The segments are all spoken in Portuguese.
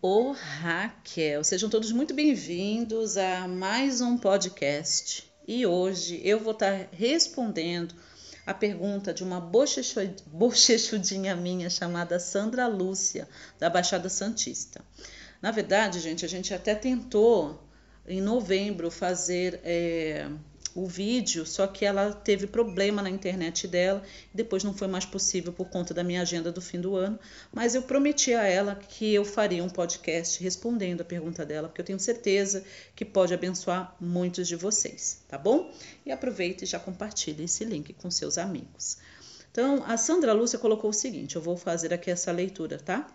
Ô Raquel, sejam todos muito bem-vindos a mais um podcast. E hoje eu vou estar respondendo a pergunta de uma bochechudinha minha chamada Sandra Lúcia, da Baixada Santista. Na verdade, gente, a gente até tentou em novembro fazer é, o vídeo, só que ela teve problema na internet dela depois não foi mais possível por conta da minha agenda do fim do ano. Mas eu prometi a ela que eu faria um podcast respondendo a pergunta dela, porque eu tenho certeza que pode abençoar muitos de vocês, tá bom? E aproveite e já compartilhe esse link com seus amigos. Então, a Sandra Lúcia colocou o seguinte: eu vou fazer aqui essa leitura, tá?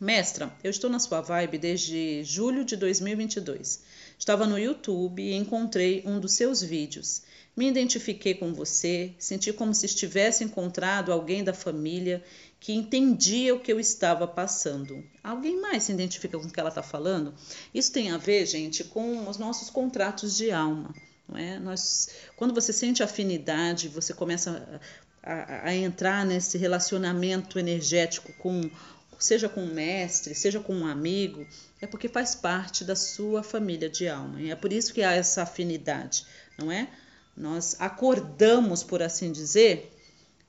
Mestra, eu estou na sua vibe desde julho de 2022. Estava no YouTube e encontrei um dos seus vídeos. Me identifiquei com você, senti como se estivesse encontrado alguém da família que entendia o que eu estava passando. Alguém mais se identifica com o que ela está falando? Isso tem a ver, gente, com os nossos contratos de alma. Não é? Nós, quando você sente afinidade, você começa a, a, a entrar nesse relacionamento energético com seja com um mestre, seja com um amigo, é porque faz parte da sua família de alma. E é por isso que há essa afinidade, não é? Nós acordamos, por assim dizer,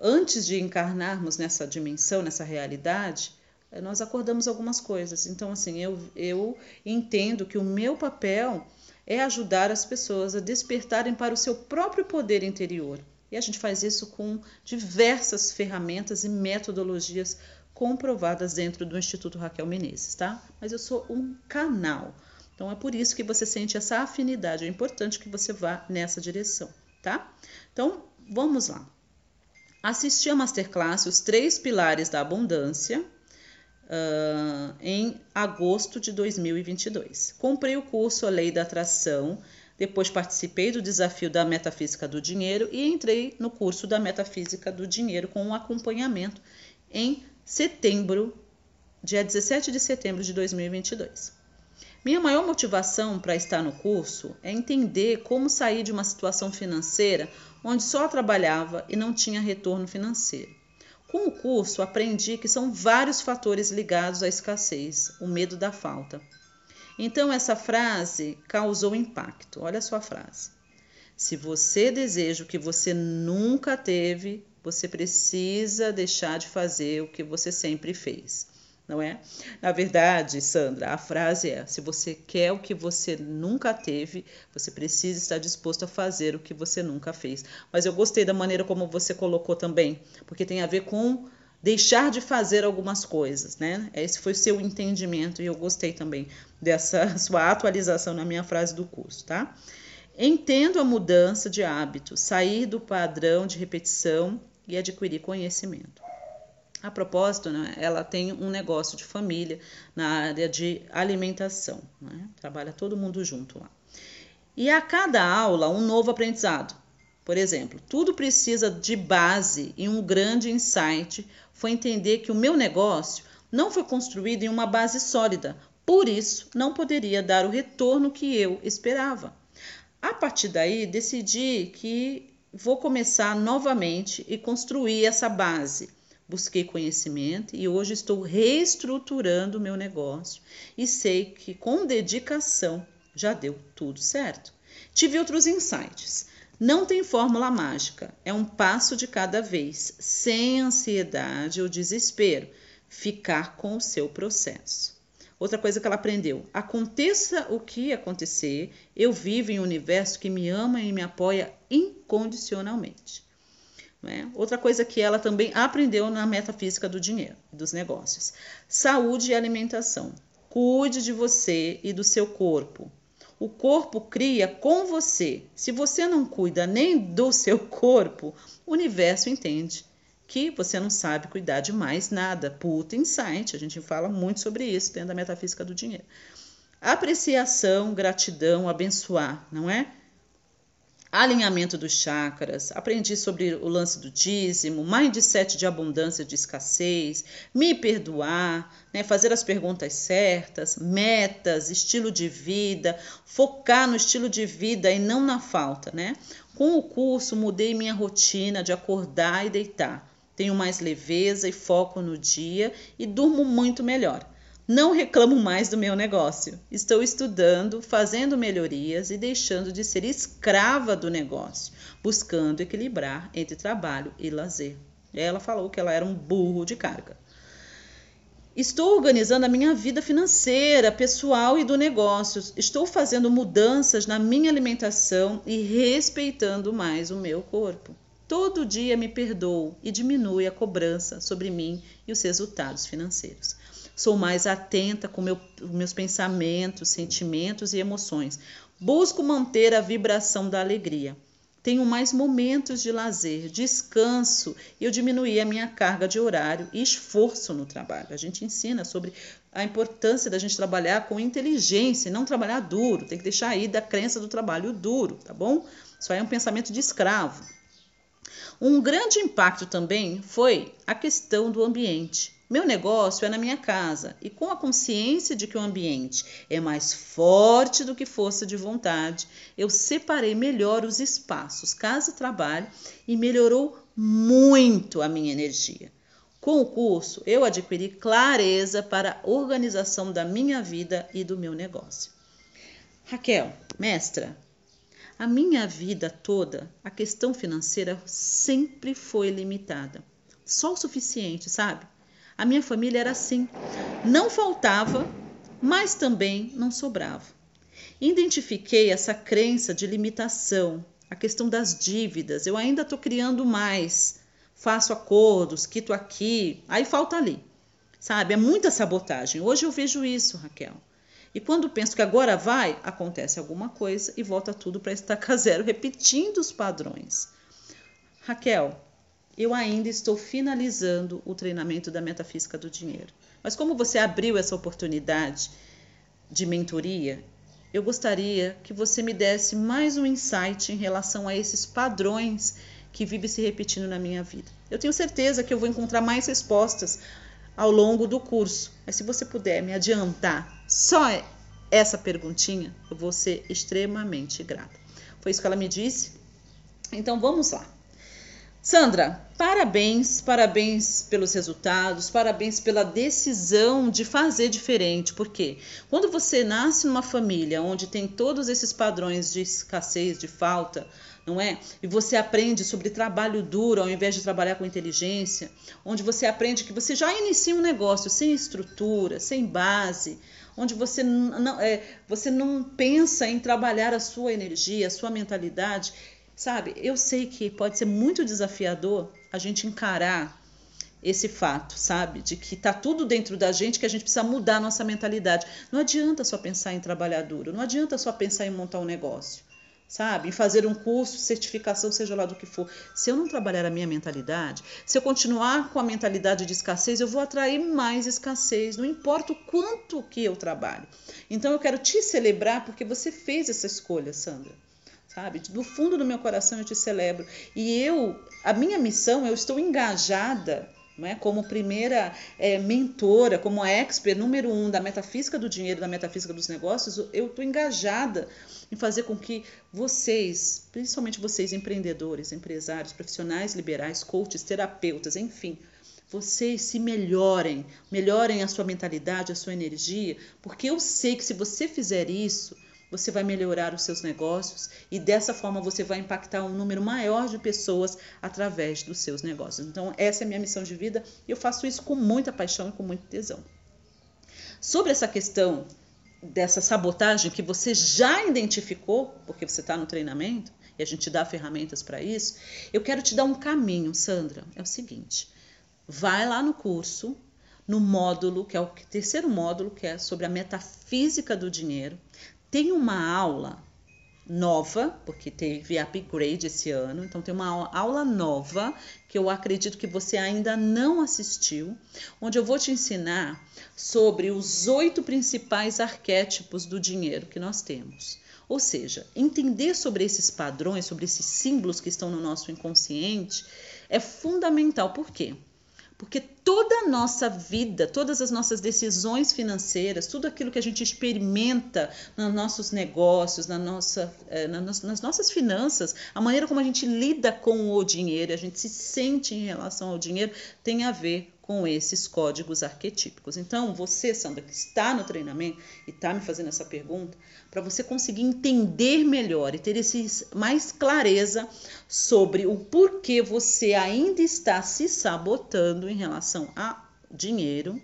antes de encarnarmos nessa dimensão, nessa realidade, eh, nós acordamos algumas coisas. Então, assim, eu, eu entendo que o meu papel é ajudar as pessoas a despertarem para o seu próprio poder interior. E a gente faz isso com diversas ferramentas e metodologias comprovadas dentro do Instituto Raquel Menezes, tá? Mas eu sou um canal. Então é por isso que você sente essa afinidade. É importante que você vá nessa direção, tá? Então vamos lá. Assisti a masterclass Os Três Pilares da Abundância uh, em agosto de 2022. Comprei o curso A Lei da Atração. Depois participei do desafio da Metafísica do Dinheiro e entrei no curso da Metafísica do Dinheiro com um acompanhamento em setembro, dia 17 de setembro de 2022. Minha maior motivação para estar no curso é entender como sair de uma situação financeira onde só trabalhava e não tinha retorno financeiro. Com o curso, aprendi que são vários fatores ligados à escassez, o medo da falta. Então, essa frase causou impacto. Olha a sua frase. Se você deseja o que você nunca teve, você precisa deixar de fazer o que você sempre fez, não é? Na verdade, Sandra, a frase é: se você quer o que você nunca teve, você precisa estar disposto a fazer o que você nunca fez. Mas eu gostei da maneira como você colocou também, porque tem a ver com deixar de fazer algumas coisas, né? Esse foi o seu entendimento e eu gostei também dessa sua atualização na minha frase do curso, tá? Entendo a mudança de hábito, sair do padrão de repetição e adquirir conhecimento. A propósito, né, ela tem um negócio de família na área de alimentação, né? trabalha todo mundo junto lá. E a cada aula, um novo aprendizado. Por exemplo, tudo precisa de base e um grande insight foi entender que o meu negócio não foi construído em uma base sólida, por isso não poderia dar o retorno que eu esperava. A partir daí, decidi que vou começar novamente e construir essa base. Busquei conhecimento e hoje estou reestruturando o meu negócio e sei que com dedicação já deu tudo certo. Tive outros insights. Não tem fórmula mágica, é um passo de cada vez, sem ansiedade ou desespero. Ficar com o seu processo. Outra coisa que ela aprendeu: aconteça o que acontecer, eu vivo em um universo que me ama e me apoia incondicionalmente. É? Outra coisa que ela também aprendeu na metafísica do dinheiro, dos negócios: saúde e alimentação. Cuide de você e do seu corpo. O corpo cria com você. Se você não cuida nem do seu corpo, o universo entende que você não sabe cuidar de mais nada. Puta insight, a gente fala muito sobre isso dentro da metafísica do dinheiro. Apreciação, gratidão, abençoar, não é? Alinhamento dos chakras, aprendi sobre o lance do dízimo, mindset de abundância, de escassez, me perdoar, né, fazer as perguntas certas, metas, estilo de vida, focar no estilo de vida e não na falta, né? Com o curso mudei minha rotina de acordar e deitar tenho mais leveza e foco no dia e durmo muito melhor. Não reclamo mais do meu negócio. Estou estudando, fazendo melhorias e deixando de ser escrava do negócio, buscando equilibrar entre trabalho e lazer. Ela falou que ela era um burro de carga. Estou organizando a minha vida financeira, pessoal e do negócio. Estou fazendo mudanças na minha alimentação e respeitando mais o meu corpo. Todo dia me perdoo e diminui a cobrança sobre mim e os resultados financeiros. Sou mais atenta com meu, meus pensamentos, sentimentos e emoções. Busco manter a vibração da alegria. Tenho mais momentos de lazer, descanso e eu diminuí a minha carga de horário e esforço no trabalho. A gente ensina sobre a importância da gente trabalhar com inteligência e não trabalhar duro. Tem que deixar aí da crença do trabalho duro, tá bom? Isso aí é um pensamento de escravo. Um grande impacto também foi a questão do ambiente. Meu negócio é na minha casa e com a consciência de que o ambiente é mais forte do que força de vontade, eu separei melhor os espaços casa-trabalho e melhorou muito a minha energia. Com o curso, eu adquiri clareza para a organização da minha vida e do meu negócio. Raquel, mestra, a minha vida toda, a questão financeira sempre foi limitada. Só o suficiente, sabe? A minha família era assim. Não faltava, mas também não sobrava. Identifiquei essa crença de limitação, a questão das dívidas. Eu ainda estou criando mais. Faço acordos, quito aqui, aí falta ali. Sabe? É muita sabotagem. Hoje eu vejo isso, Raquel. E quando penso que agora vai, acontece alguma coisa e volta tudo para estacar zero, repetindo os padrões. Raquel, eu ainda estou finalizando o treinamento da metafísica do dinheiro. Mas como você abriu essa oportunidade de mentoria, eu gostaria que você me desse mais um insight em relação a esses padrões que vivem se repetindo na minha vida. Eu tenho certeza que eu vou encontrar mais respostas ao longo do curso, mas se você puder me adiantar só essa perguntinha, eu vou ser extremamente grata. Foi isso que ela me disse? Então vamos lá. Sandra, parabéns, parabéns pelos resultados, parabéns pela decisão de fazer diferente, porque quando você nasce numa família onde tem todos esses padrões de escassez, de falta, não é? E você aprende sobre trabalho duro ao invés de trabalhar com inteligência, onde você aprende que você já inicia um negócio sem estrutura, sem base, onde você não, é, você não pensa em trabalhar a sua energia, a sua mentalidade Sabe, eu sei que pode ser muito desafiador a gente encarar esse fato, sabe? De que tá tudo dentro da gente, que a gente precisa mudar a nossa mentalidade. Não adianta só pensar em trabalhar duro, não adianta só pensar em montar um negócio, sabe? Fazer um curso, certificação, seja lá do que for. Se eu não trabalhar a minha mentalidade, se eu continuar com a mentalidade de escassez, eu vou atrair mais escassez, não importa o quanto que eu trabalho. Então eu quero te celebrar porque você fez essa escolha, Sandra sabe? Do fundo do meu coração eu te celebro. E eu, a minha missão, eu estou engajada é? como primeira é, mentora, como expert número um da metafísica do dinheiro, da metafísica dos negócios, eu estou engajada em fazer com que vocês, principalmente vocês empreendedores, empresários, profissionais liberais, coaches, terapeutas, enfim, vocês se melhorem, melhorem a sua mentalidade, a sua energia, porque eu sei que se você fizer isso, você vai melhorar os seus negócios e dessa forma você vai impactar um número maior de pessoas através dos seus negócios. Então, essa é a minha missão de vida e eu faço isso com muita paixão e com muito tesão. Sobre essa questão dessa sabotagem que você já identificou, porque você está no treinamento e a gente dá ferramentas para isso, eu quero te dar um caminho, Sandra. É o seguinte: vai lá no curso, no módulo, que é o terceiro módulo, que é sobre a metafísica do dinheiro tem uma aula nova, porque teve upgrade esse ano, então tem uma aula nova que eu acredito que você ainda não assistiu, onde eu vou te ensinar sobre os oito principais arquétipos do dinheiro que nós temos. Ou seja, entender sobre esses padrões, sobre esses símbolos que estão no nosso inconsciente é fundamental. Por quê? Porque toda a nossa vida, todas as nossas decisões financeiras, tudo aquilo que a gente experimenta nos nossos negócios, na nossa, eh, nas nossas finanças, a maneira como a gente lida com o dinheiro, a gente se sente em relação ao dinheiro, tem a ver com esses códigos arquetípicos. Então, você, Sandra, que está no treinamento e está me fazendo essa pergunta, para você conseguir entender melhor e ter esses, mais clareza sobre o porquê você ainda está se sabotando em relação a dinheiro,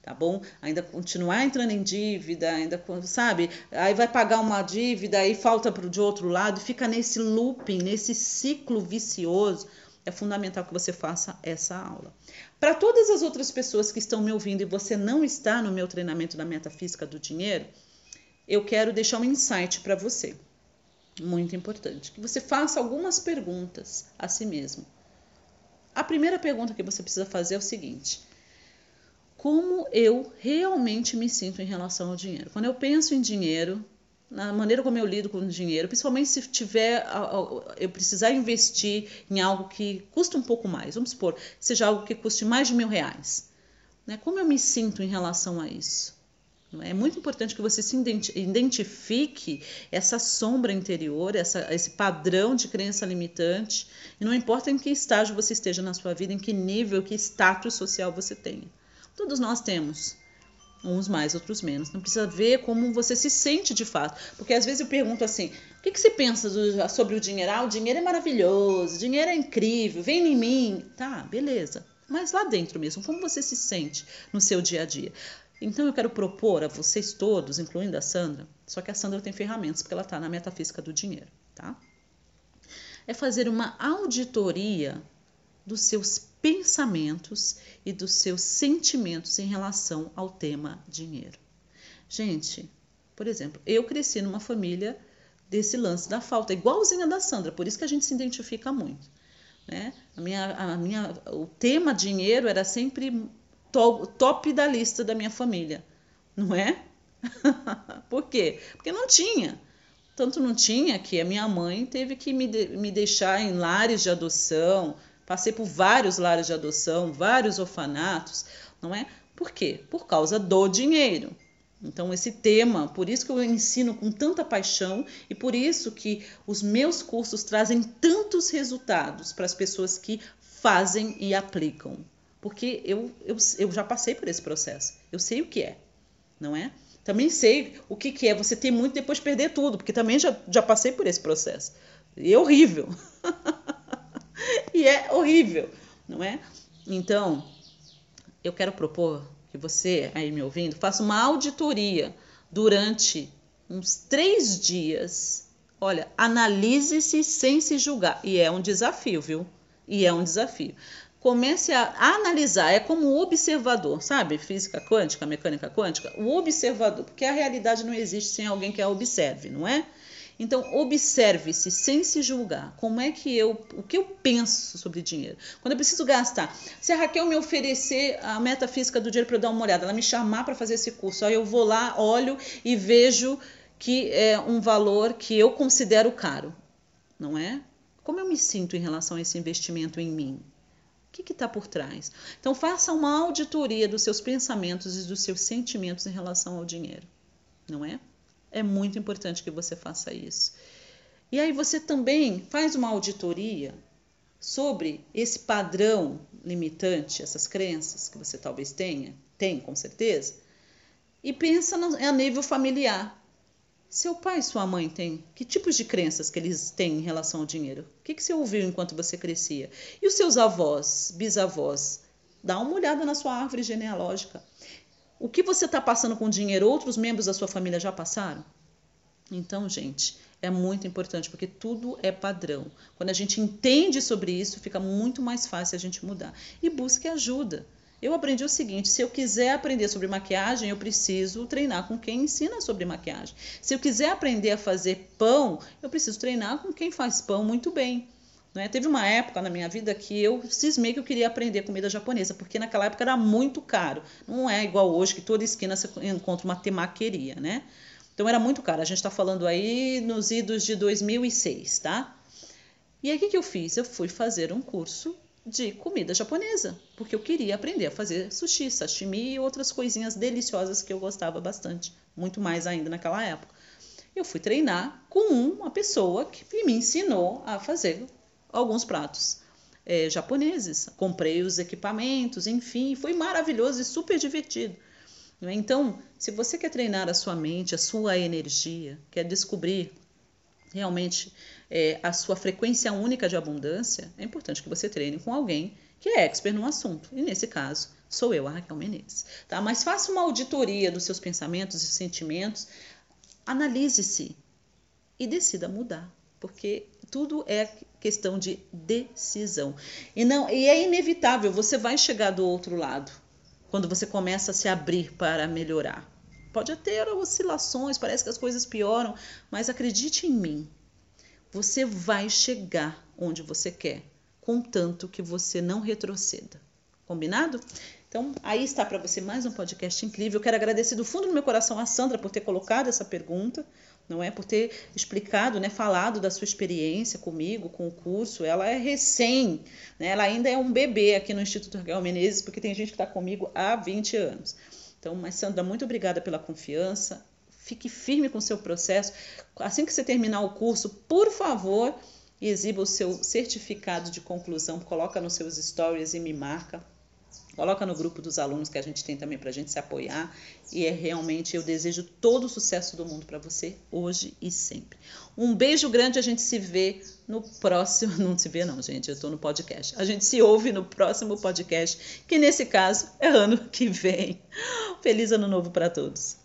tá bom? Ainda continuar entrando em dívida, ainda, sabe? Aí vai pagar uma dívida, aí falta para de outro lado, fica nesse looping, nesse ciclo vicioso é fundamental que você faça essa aula. Para todas as outras pessoas que estão me ouvindo e você não está no meu treinamento da metafísica do dinheiro, eu quero deixar um insight para você. Muito importante. Que você faça algumas perguntas a si mesmo. A primeira pergunta que você precisa fazer é o seguinte: Como eu realmente me sinto em relação ao dinheiro? Quando eu penso em dinheiro, na maneira como eu lido com o dinheiro, principalmente se tiver eu precisar investir em algo que custa um pouco mais, vamos supor, seja algo que custe mais de mil reais. Né? Como eu me sinto em relação a isso? É muito importante que você se identifique essa sombra interior, essa, esse padrão de crença limitante, e não importa em que estágio você esteja na sua vida, em que nível, que status social você tenha. Todos nós temos uns mais, outros menos. Não precisa ver como você se sente de fato. Porque às vezes eu pergunto assim: o que, que você pensa do, sobre o dinheiro? Ah, o dinheiro é maravilhoso, o dinheiro é incrível, vem em mim. Tá, beleza. Mas lá dentro mesmo, como você se sente no seu dia a dia? Então eu quero propor a vocês todos, incluindo a Sandra, só que a Sandra tem ferramentas, porque ela está na metafísica do dinheiro, tá? É fazer uma auditoria dos seus pensamentos e dos seus sentimentos em relação ao tema dinheiro. Gente, por exemplo, eu cresci numa família desse lance da falta, igualzinha da Sandra, por isso que a gente se identifica muito. Né? A minha, a minha, o tema dinheiro era sempre top da lista da minha família, não é? por quê? Porque não tinha. Tanto não tinha que a minha mãe teve que me, de, me deixar em lares de adoção, Passei por vários lares de adoção, vários orfanatos, não é? Por quê? Por causa do dinheiro. Então, esse tema, por isso que eu ensino com tanta paixão e por isso que os meus cursos trazem tantos resultados para as pessoas que fazem e aplicam. Porque eu, eu, eu já passei por esse processo. Eu sei o que é, não é? Também sei o que, que é você ter muito e depois perder tudo, porque também já, já passei por esse processo. E é horrível. e é horrível, não é? Então, eu quero propor que você, aí me ouvindo, faça uma auditoria durante uns três dias. Olha, analise-se sem se julgar. E é um desafio, viu? E é um desafio. Comece a analisar, é como o observador, sabe? Física quântica, mecânica quântica, o observador, porque a realidade não existe sem alguém que a observe, não é? Então, observe-se sem se julgar. Como é que eu, o que eu penso sobre dinheiro? Quando eu preciso gastar, se a Raquel me oferecer a metafísica do dinheiro para eu dar uma olhada, ela me chamar para fazer esse curso, aí eu vou lá, olho e vejo que é um valor que eu considero caro, não é? Como eu me sinto em relação a esse investimento em mim? O que está por trás? Então, faça uma auditoria dos seus pensamentos e dos seus sentimentos em relação ao dinheiro, não é? É muito importante que você faça isso. E aí você também faz uma auditoria sobre esse padrão limitante, essas crenças que você talvez tenha, tem com certeza, e pensa no, a nível familiar. Seu pai e sua mãe têm que tipos de crenças que eles têm em relação ao dinheiro? O que, que você ouviu enquanto você crescia? E os seus avós, bisavós? Dá uma olhada na sua árvore genealógica. O que você está passando com dinheiro, outros membros da sua família já passaram? Então, gente, é muito importante porque tudo é padrão. Quando a gente entende sobre isso, fica muito mais fácil a gente mudar. E busque ajuda. Eu aprendi o seguinte: se eu quiser aprender sobre maquiagem, eu preciso treinar com quem ensina sobre maquiagem. Se eu quiser aprender a fazer pão, eu preciso treinar com quem faz pão muito bem. Né? Teve uma época na minha vida que eu cismei que eu queria aprender comida japonesa, porque naquela época era muito caro. Não é igual hoje, que toda esquina você encontra uma temaqueria, né? Então era muito caro. A gente está falando aí nos idos de 2006, tá? E aí o que, que eu fiz? Eu fui fazer um curso de comida japonesa, porque eu queria aprender a fazer sushi, sashimi e outras coisinhas deliciosas que eu gostava bastante, muito mais ainda naquela época. Eu fui treinar com uma pessoa que me ensinou a fazer alguns pratos é, japoneses. Comprei os equipamentos, enfim, foi maravilhoso e super divertido. Né? Então, se você quer treinar a sua mente, a sua energia, quer descobrir realmente é, a sua frequência única de abundância, é importante que você treine com alguém que é expert no assunto. E nesse caso, sou eu, a Raquel Menezes. Tá? Mas faça uma auditoria dos seus pensamentos e sentimentos, analise-se e decida mudar. Porque tudo é questão de decisão. E, não, e é inevitável, você vai chegar do outro lado quando você começa a se abrir para melhorar. Pode ter oscilações, parece que as coisas pioram, mas acredite em mim. Você vai chegar onde você quer, contanto que você não retroceda. Combinado? Então, aí está para você mais um podcast incrível. Eu quero agradecer do fundo do meu coração a Sandra por ter colocado essa pergunta não é por ter explicado, né, falado da sua experiência comigo, com o curso. Ela é recém, né, ela ainda é um bebê aqui no Instituto Raquel Menezes, porque tem gente que está comigo há 20 anos. Então, mas Sandra, muito obrigada pela confiança. Fique firme com o seu processo. Assim que você terminar o curso, por favor, exiba o seu certificado de conclusão, coloca nos seus stories e me marca Coloca no grupo dos alunos que a gente tem também para a gente se apoiar. E é realmente, eu desejo todo o sucesso do mundo para você, hoje e sempre. Um beijo grande, a gente se vê no próximo. Não se vê, não, gente, eu estou no podcast. A gente se ouve no próximo podcast, que nesse caso é ano que vem. Feliz ano novo para todos.